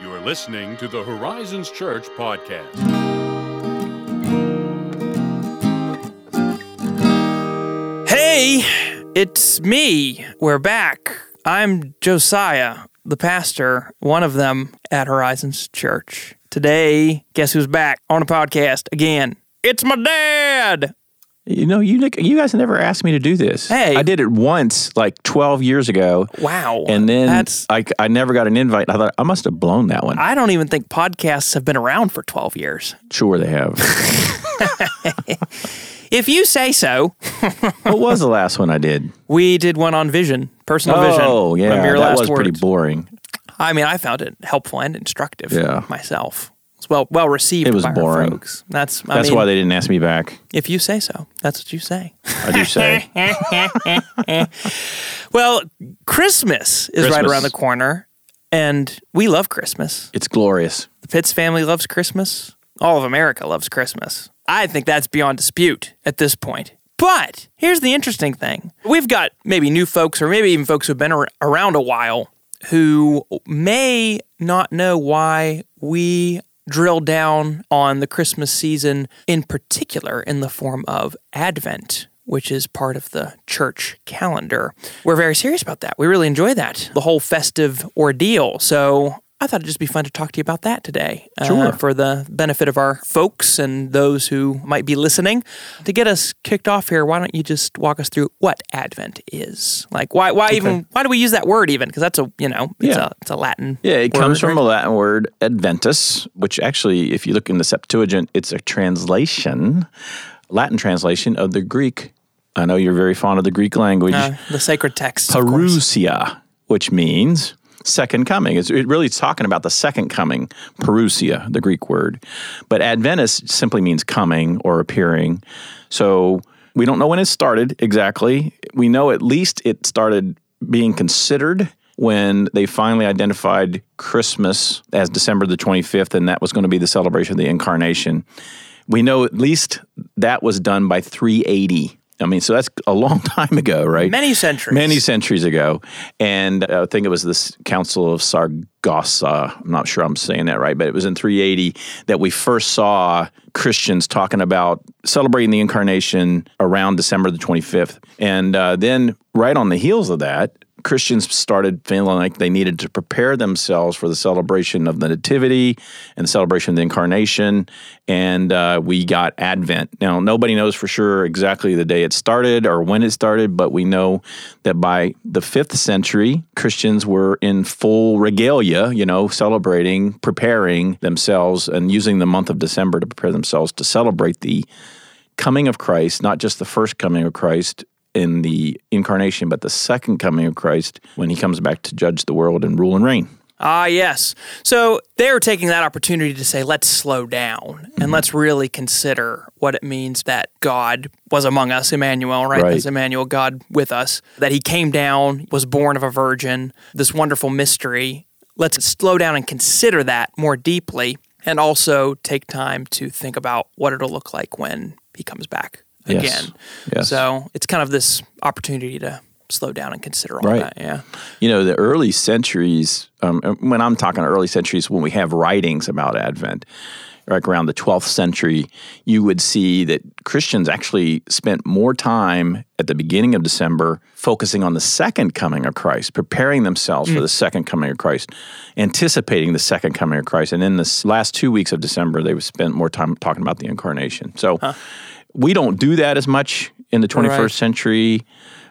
You are listening to the Horizons Church podcast. Hey, it's me. We're back. I'm Josiah, the pastor, one of them at Horizons Church. Today, guess who's back on the podcast again? It's my dad. You know, you you guys never asked me to do this. Hey. I did it once, like twelve years ago, Wow. and then that's I, I never got an invite. I thought I must have blown that one. I don't even think podcasts have been around for 12 years. sure, they have. If you say so. what was the last one I did? We did one on vision, personal oh, vision. Oh, yeah, your that last was pretty boring. I mean, I found it helpful and instructive Yeah. myself. It's well well received It was boring. folks. That's I That's mean, why they didn't ask me back. if you say so. That's what you say. I do say. Well, Christmas is right Christmas. around the corner, and we love Christmas. it's glorious. The Pitts family loves Christmas. All of America loves Christmas. I think that's beyond dispute at this point. But here's the interesting thing we've got maybe new folks, or maybe even folks who've been ar- around a while, who may not know why we drill down on the Christmas season in particular in the form of Advent which is part of the church calendar. We're very serious about that. We really enjoy that, the whole festive ordeal. So I thought it'd just be fun to talk to you about that today uh, for the benefit of our folks and those who might be listening. To get us kicked off here, why don't you just walk us through what Advent is? Like, why, why even, why do we use that word even? Because that's a, you know, it's, Yeah. a, it's a Latin. Yeah, it word, comes from right? a Latin word adventus, which actually, if you look in the Septuagint, it's a translation, Latin translation of the Greek. I know you're very fond of the Greek language. Uh, the sacred text. Parousia, which means second coming. It's it really is talking about the second coming, parousia, the Greek word. But Adventus simply means coming or appearing. So we don't know when it started exactly. We know at least it started being considered when they finally identified Christmas as December the 25th, and that was going to be the celebration of the incarnation. We know at least that was done by 380. I mean, so that's a long time ago, right? Many centuries. Many centuries ago. And uh, I think it was this Council of Saragossa. I'm not sure I'm saying that right, but it was in 380 that we first saw Christians talking about celebrating the incarnation around December the 25th. And uh, then, right on the heels of that, Christians started feeling like they needed to prepare themselves for the celebration of the Nativity and the celebration of the Incarnation. And uh, we got Advent. Now, nobody knows for sure exactly the day it started or when it started, but we know that by the fifth century, Christians were in full regalia, you know, celebrating, preparing themselves, and using the month of December to prepare themselves to celebrate the coming of Christ, not just the first coming of Christ in the incarnation, but the second coming of Christ when he comes back to judge the world and rule and reign. Ah, yes. So they're taking that opportunity to say, let's slow down and let's really consider what it means that God was among us, Emmanuel, right? Right. This Emmanuel, God with us, that he came down, was born of a virgin, this wonderful mystery. Let's slow down and consider that more deeply and also take time to think about what it'll look like when he comes back. Again. Yes. So it's kind of this opportunity to slow down and consider all Right. that. Yeah. You know, the early centuries, um, when I'm talking early centuries, when we have writings about Advent, like around the 12th century, you would see that Christians actually spent more time at the beginning of December focusing on the second coming of Christ, preparing themselves for the second coming of Christ, anticipating the second coming of Christ. And in the last two weeks of December, they would spend more time talking about the incarnation. So we don't do that as much in the 21st Right. century.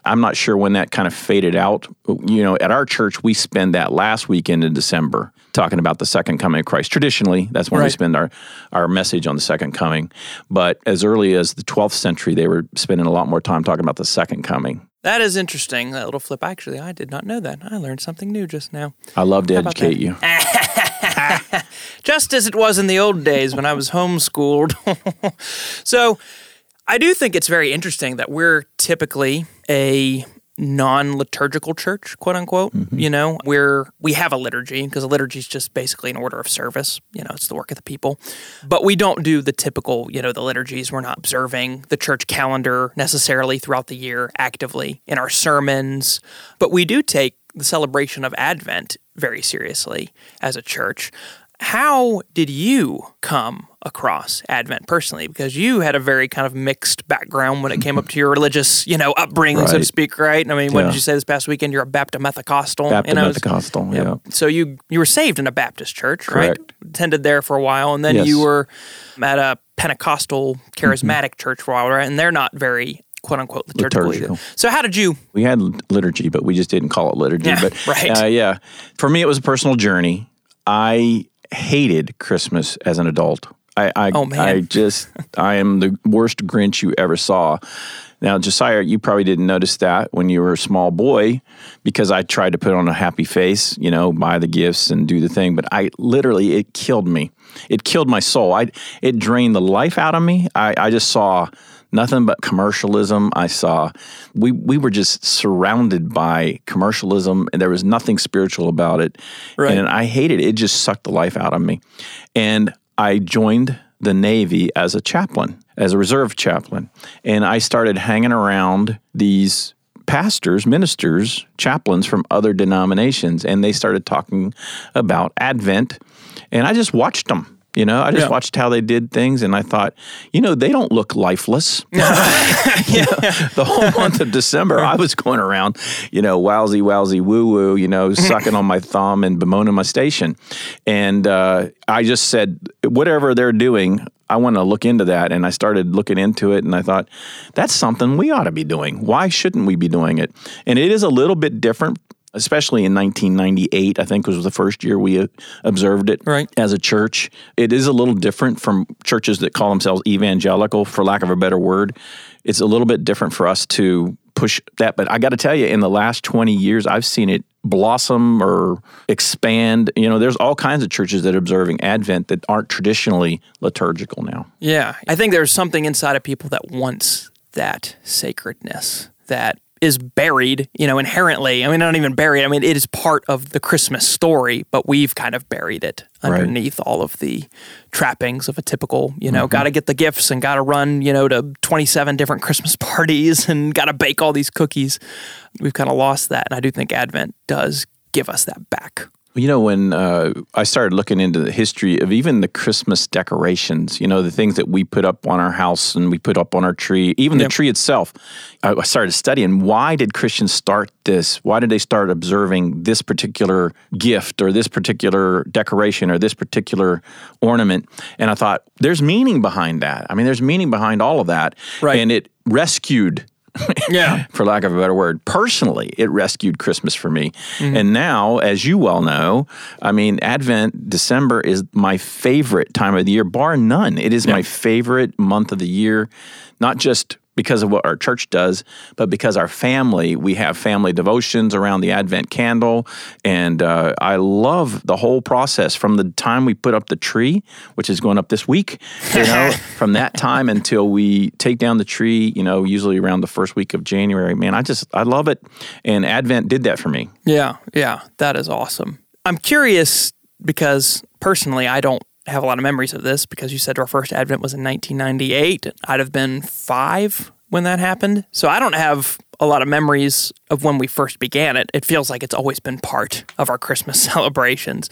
I'm not sure when that kind of faded out. You know, at our church, we spend that last weekend in December talking about the second coming of Christ. Traditionally, that's when we spend our, our message on the second coming. But as early as the 12th century, they were spending a lot more time talking about the second coming. That is interesting. That little flip. Actually, I did not know that. I learned something new just now. I love to about educate you. Just as it was in the old days when I was homeschooled. so, I do think it's very interesting that we're typically a non-liturgical church, quote unquote. Mm-hmm. You know, we're we have a liturgy because a liturgy is just basically an order of service. You know, it's the work of the people, but we don't do the typical. You know, the liturgies. We're not observing the church calendar necessarily throughout the year actively in our sermons, but we do take the celebration of Advent very seriously as a church. How did you come across Advent personally? Because you had a very kind of mixed background when it came up to your religious, you know, upbringing, so to speak, right? I mean, what did you say this past weekend? You're a Baptist Methacostal. Baptist you know, yeah. So you you were saved in a Baptist church, Correct. right? Attended there for a while, and then Yes. you were at a Pentecostal charismatic church for a while, right? And they're not very quote unquote liturgical. Liturgical. So how did you? We had liturgy, but we just didn't call it liturgy. Yeah, but right. uh, yeah, for me, it was a personal journey. I hated Christmas as an adult. I, I, Oh. I just, I am the worst Grinch you ever saw. Now, Josiah, you probably didn't notice that when you were a small boy because I tried to put on a happy face, you know, buy the gifts and do the thing. But I literally, it killed me. It killed my soul. I, it drained the life out of me. I, I just saw nothing but commercialism. I saw we we were just surrounded by commercialism and there was nothing spiritual about it. Right. And I hated it. It just sucked the life out of me. And I joined the Navy as a chaplain, as a reserve chaplain. And I started hanging around these pastors, ministers, chaplains from other denominations and they started talking about Advent and I just watched them. You know, I just Yeah. watched how they did things and I thought, you know, they don't look lifeless. the whole month of December, I was going around, you know, wowsy, wowsy, woo woo, you know, sucking on my thumb and bemoaning my station. And uh, I just said, whatever they're doing, I want to look into that. And I started looking into it and I thought, that's something we ought to be doing. Why shouldn't we be doing it? And it is a little bit different. Especially in 1998, I think was the first year we uh, observed it Right. as a church. It is a little different from churches that call themselves evangelical, for lack of a better word. It's a little bit different for us to push that. But I got to tell you, in the last 20 years, I've seen it blossom or expand. You know, there's all kinds of churches that are observing Advent that aren't traditionally liturgical now. Yeah, I think there's something inside of people that wants that sacredness that is buried, you know, inherently. I mean, not even buried. I mean, it is part of the Christmas story, but we've kind of buried it Right. underneath all of the trappings of a typical, you know, Mm-hmm. got to get the gifts and got to run, you know, to 27 different Christmas parties and got to bake all these cookies. We've kind of lost that. And I do think Advent does give us that back. You know, when uh, I started looking into the history of even the Christmas decorations, you know, the things that we put up on our house and we put up on our tree, even Yep. the tree itself, I started studying why did Christians start this? Why did they start observing this particular gift or this particular decoration or this particular ornament? And I thought, there's meaning behind that. I mean, there's meaning behind all of that. Right. And it rescued Yeah. for lack of a better word. Personally, it rescued Christmas for me. Mm-hmm. And now, as you well know, I mean, Advent, December is my favorite time of the year, bar none. It is my favorite month of the year, not just because of what our church does, but because our family, we have family devotions around the Advent candle. And uh, I love the whole process from the time we put up the tree, which is going up this week, you know, from that time until we take down the tree, you know, usually around the first week of January. Man, I just, I love it. And Advent did that for me. Yeah, yeah, that is awesome. I'm curious because personally, I don't have a lot of memories of this because you said our first Advent was in 1998. I'd have been five when that happened. So I don't have a lot of memories of when we first began it. It feels like it's always been part of our Christmas celebrations.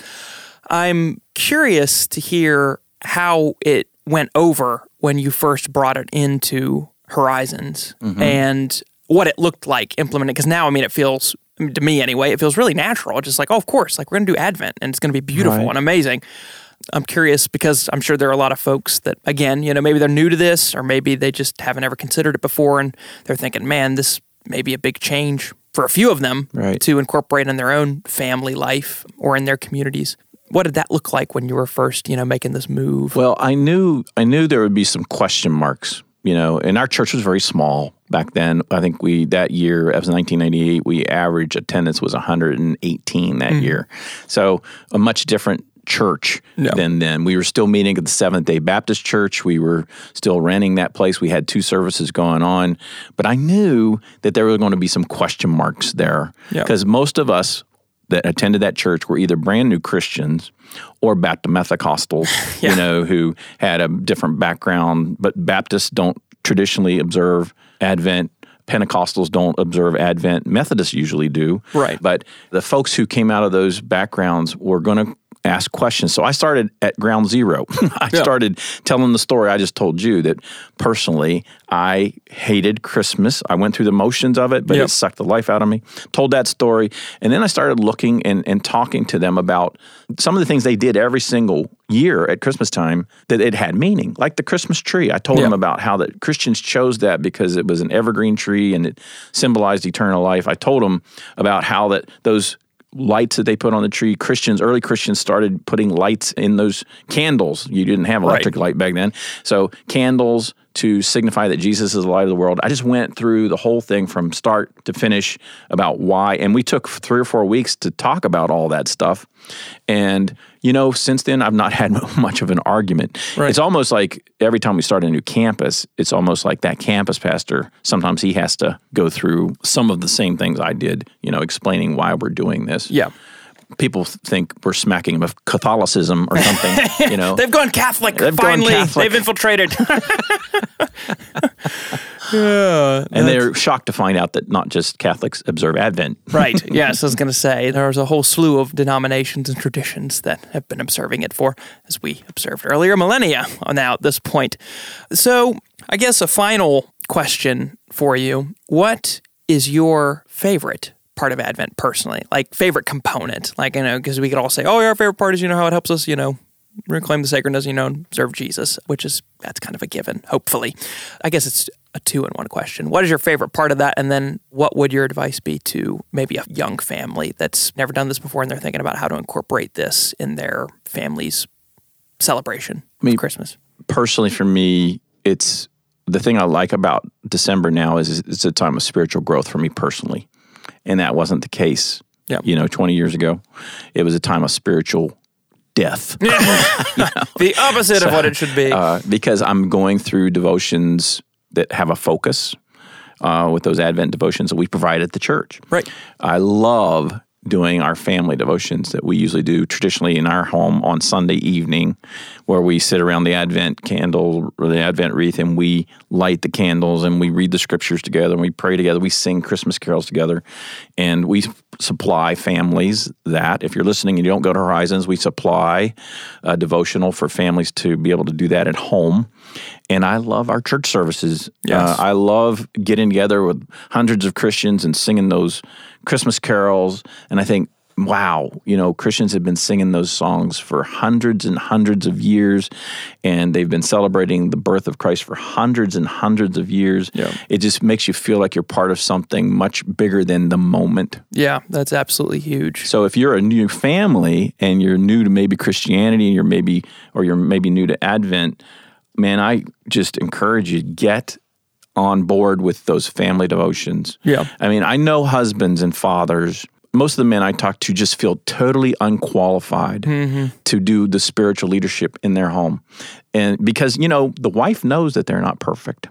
I'm curious to hear how it went over when you first brought it into Horizons mm-hmm. and what it looked like implementing. Because now, I mean, it feels to me anyway, it feels really natural. Just like, oh, of course, like we're gonna do Advent and it's gonna be beautiful Right. and amazing. I'm curious because I'm sure there are a lot of folks that, again, you know, maybe they're new to this or maybe they just haven't ever considered it before and they're thinking, man, this may be a big change for a few of them Right. to incorporate in their own family life or in their communities. What did that look like when you were first, you know, making this move? Well, I knew I knew there would be some question marks, you know, and our church was very small back then. I think we that year, as 1998, we average attendance was 118 that mm. year. So a much different church Yeah. than then. We were still meeting at the Seventh Day Baptist Church. We were still renting that place. We had two services going on, but I knew that there were going to be some question marks there Yeah. because most of us that attended that church were either brand new Christians or Baptist Methodicostals, Yeah. you know, who had a different background. But Baptists don't traditionally observe Advent. Pentecostals don't observe Advent. Methodists usually do. Right. But the folks who came out of those backgrounds were going to ask questions. So I started at ground zero. I Yeah. started telling the story I just told you that personally I hated Christmas. I went through the motions of it, but Yep. it sucked the life out of me. Told that story. And then I started looking and, and talking to them about some of the things they did every single year at Christmas time that it had meaning, like the Christmas tree. I told Yeah. them about how that Christians chose that because it was an evergreen tree and it symbolized eternal life. I told them about how that those lights that they put on the tree, Christians, early Christians started putting lights in those candles. You didn't have electric light back then. So candles to signify that Jesus is the light of the world. I just went through the whole thing from start to finish about why. And we took three or four weeks to talk about all that stuff. And, you know, since then, I've not had much of an argument. Right. It's almost like every time we start a new campus, it's almost like that campus pastor, sometimes he has to go through some of the same things I did, you know, explaining why we're doing this. Yeah. People think we're smacking them of Catholicism or something, you know. They've gone Catholic. They've gone Finally, Catholic. they've infiltrated. yeah. and they're shocked to find out that not just Catholics observe Advent. Right. Yes, I was going to say there's a whole slew of denominations and traditions that have been observing it for, as we observed earlier, millennia now at this point. So, I guess a final question for you: What is your favorite part of Advent personally? Like favorite component? Like you know, because we could all say, "Oh, our favorite part is you know how it helps us," you know. Reclaim the sacredness, you know, and observe Jesus, which is that's kind of a given, hopefully. I guess it's a two in one question. What is your favorite part of that? And then what would your advice be to maybe a young family that's never done this before and they're thinking about how to incorporate this in their family's celebration I mean- of Christmas? Personally, for me, it's the thing I like about December now is it's a time of spiritual growth for me personally. And that wasn't the case, Yeah. you know, 20 years ago. It was a time of spiritual death. The opposite of what it should be. uh, because I'm going through devotions that have a focus uh, with those Advent devotions that we provide at the church. Right. I love doing our family devotions that we usually do traditionally in our home on Sunday evening, where we sit around the Advent candle or the Advent wreath and we light the candles and we read the scriptures together and we pray together. We sing Christmas carols together and we supply families that. If you're listening and you don't go to Horizons, we supply a devotional for families to be able to do that at home. And I love our church services. Yes. Uh, I love getting together with hundreds of Christians and singing those Christmas carols. And I think, wow, you know, Christians have been singing those songs for hundreds and hundreds of years, and they've been celebrating the birth of Christ for hundreds and hundreds of years. Yeah. It just makes you feel like you're part of something much bigger than the moment. yeah, that's absolutely huge. So if you're a new family and you're new to maybe Christianity, and you're maybe or you're maybe new to Advent, man, I just encourage you to get on board with those family devotions. Yeah. I mean, I know husbands and fathers. Most of the men I talk to just feel totally unqualified mm-hmm. to do the spiritual leadership in their home. And because, you know, the wife knows that they're not perfect.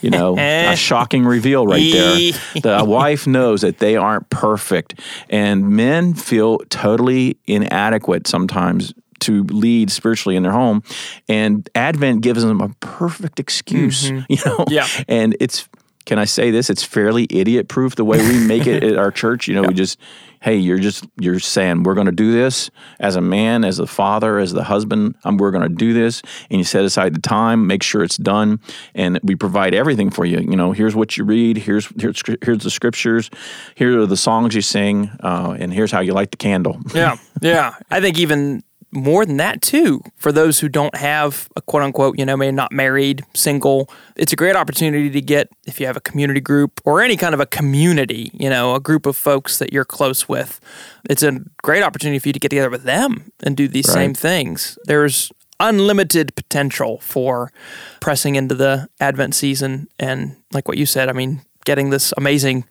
you know, a shocking reveal right there. The wife knows that they aren't perfect, and men feel totally inadequate sometimes to lead spiritually in their home. And Advent gives them a perfect excuse, you know. Yeah. And it's can I say this? It's fairly idiot proof the way we make it at our church. You know, we just, hey, you're just you're saying we're going to do this as a man, as a father, as the husband. Um, we're going to do this, and you set aside the time, make sure it's done, and we provide everything for you. You know, here's what you read, here's here's here's the scriptures, here are the songs you sing, uh, and here's how you light the candle. Yeah, yeah. I think even more than that too. For those who don't have a quote unquote, you know, maybe not married, single, it's a great opportunity to get if you have a community group or any kind of a community, you know, a group of folks that you're close with. It's a great opportunity for you to get together with them and do these same things. There's unlimited potential for pressing into the Advent season and like what you said, I mean, getting this amazing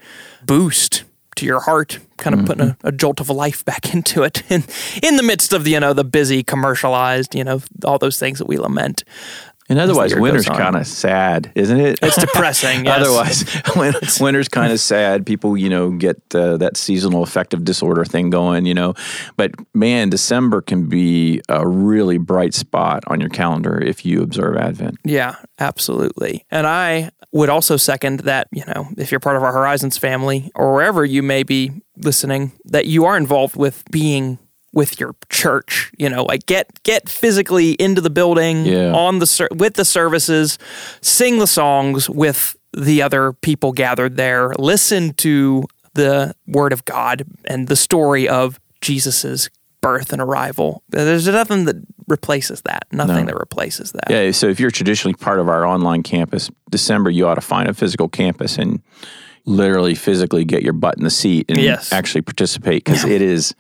boost to your heart, kind of putting a, a jolt of life back into it in, in the midst of the, you know, the busy commercialized, you know, all those things that we lament. And otherwise, winter's kind of sad, isn't it? It's depressing. yes. Otherwise, winter's kind of sad. People, you know, get uh, that seasonal affective disorder thing going, you know. But man, December can be a really bright spot on your calendar if you observe Advent. Yeah, absolutely. And I would also second that, you know, if you're part of our Horizons family or wherever you may be listening, that you are involved with being with your church, you know, like get get physically into the building Yeah. on the with the services, sing the songs with the other people gathered there, listen to the word of God and the story of Jesus's birth and arrival. There's nothing that replaces that. Nothing that replaces that. Yeah, so if you're traditionally part of our online campus, December you ought to find a physical campus and literally physically get your butt in the seat and Yes. actually participate because it is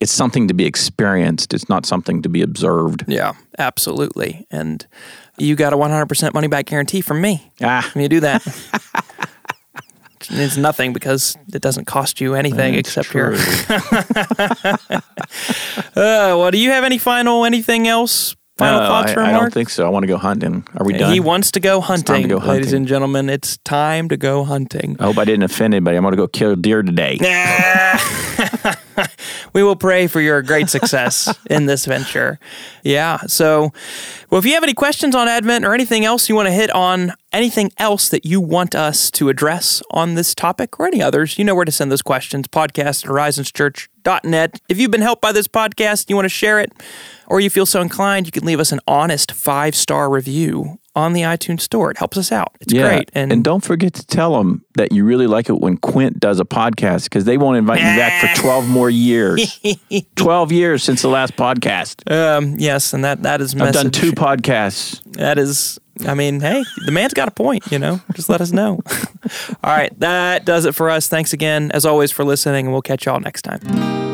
it's something to be experienced. It's not something to be observed. Yeah, absolutely. And you got a 100% money back guarantee from me. Ah, When you do that, it's nothing because it doesn't cost you anything That's except true. your. uh, well, do you have any final anything else? Final No, thoughts I, I Mark? don't think so. I want to go hunting. Are we done? He wants to go hunting, to go hunting. ladies and gentlemen. It's time to go hunting. I hope I didn't offend anybody. I'm going to go kill a deer today. we will pray for your great success in this venture. Yeah. So, well, if you have any questions on Advent or anything else you want to hit on, anything else that you want us to address on this topic or any others, you know where to send those questions. Podcast at horizonschurch.net. If you've been helped by this podcast, you want to share it, or you feel so inclined, you can leave us an honest five star review on the iTunes store. It helps us out. It's Yeah, great. and, don't forget to tell them that you really like it when Quint does a podcast because they won't invite you back for 12 more years. 12 years since the last podcast. um, yes, and that that is I've done two podcasts. That is, I mean, hey, the man's got a point, you know? Just let us know. All right, that does it for us. Thanks again, as always, for listening, and we'll catch y'all next time.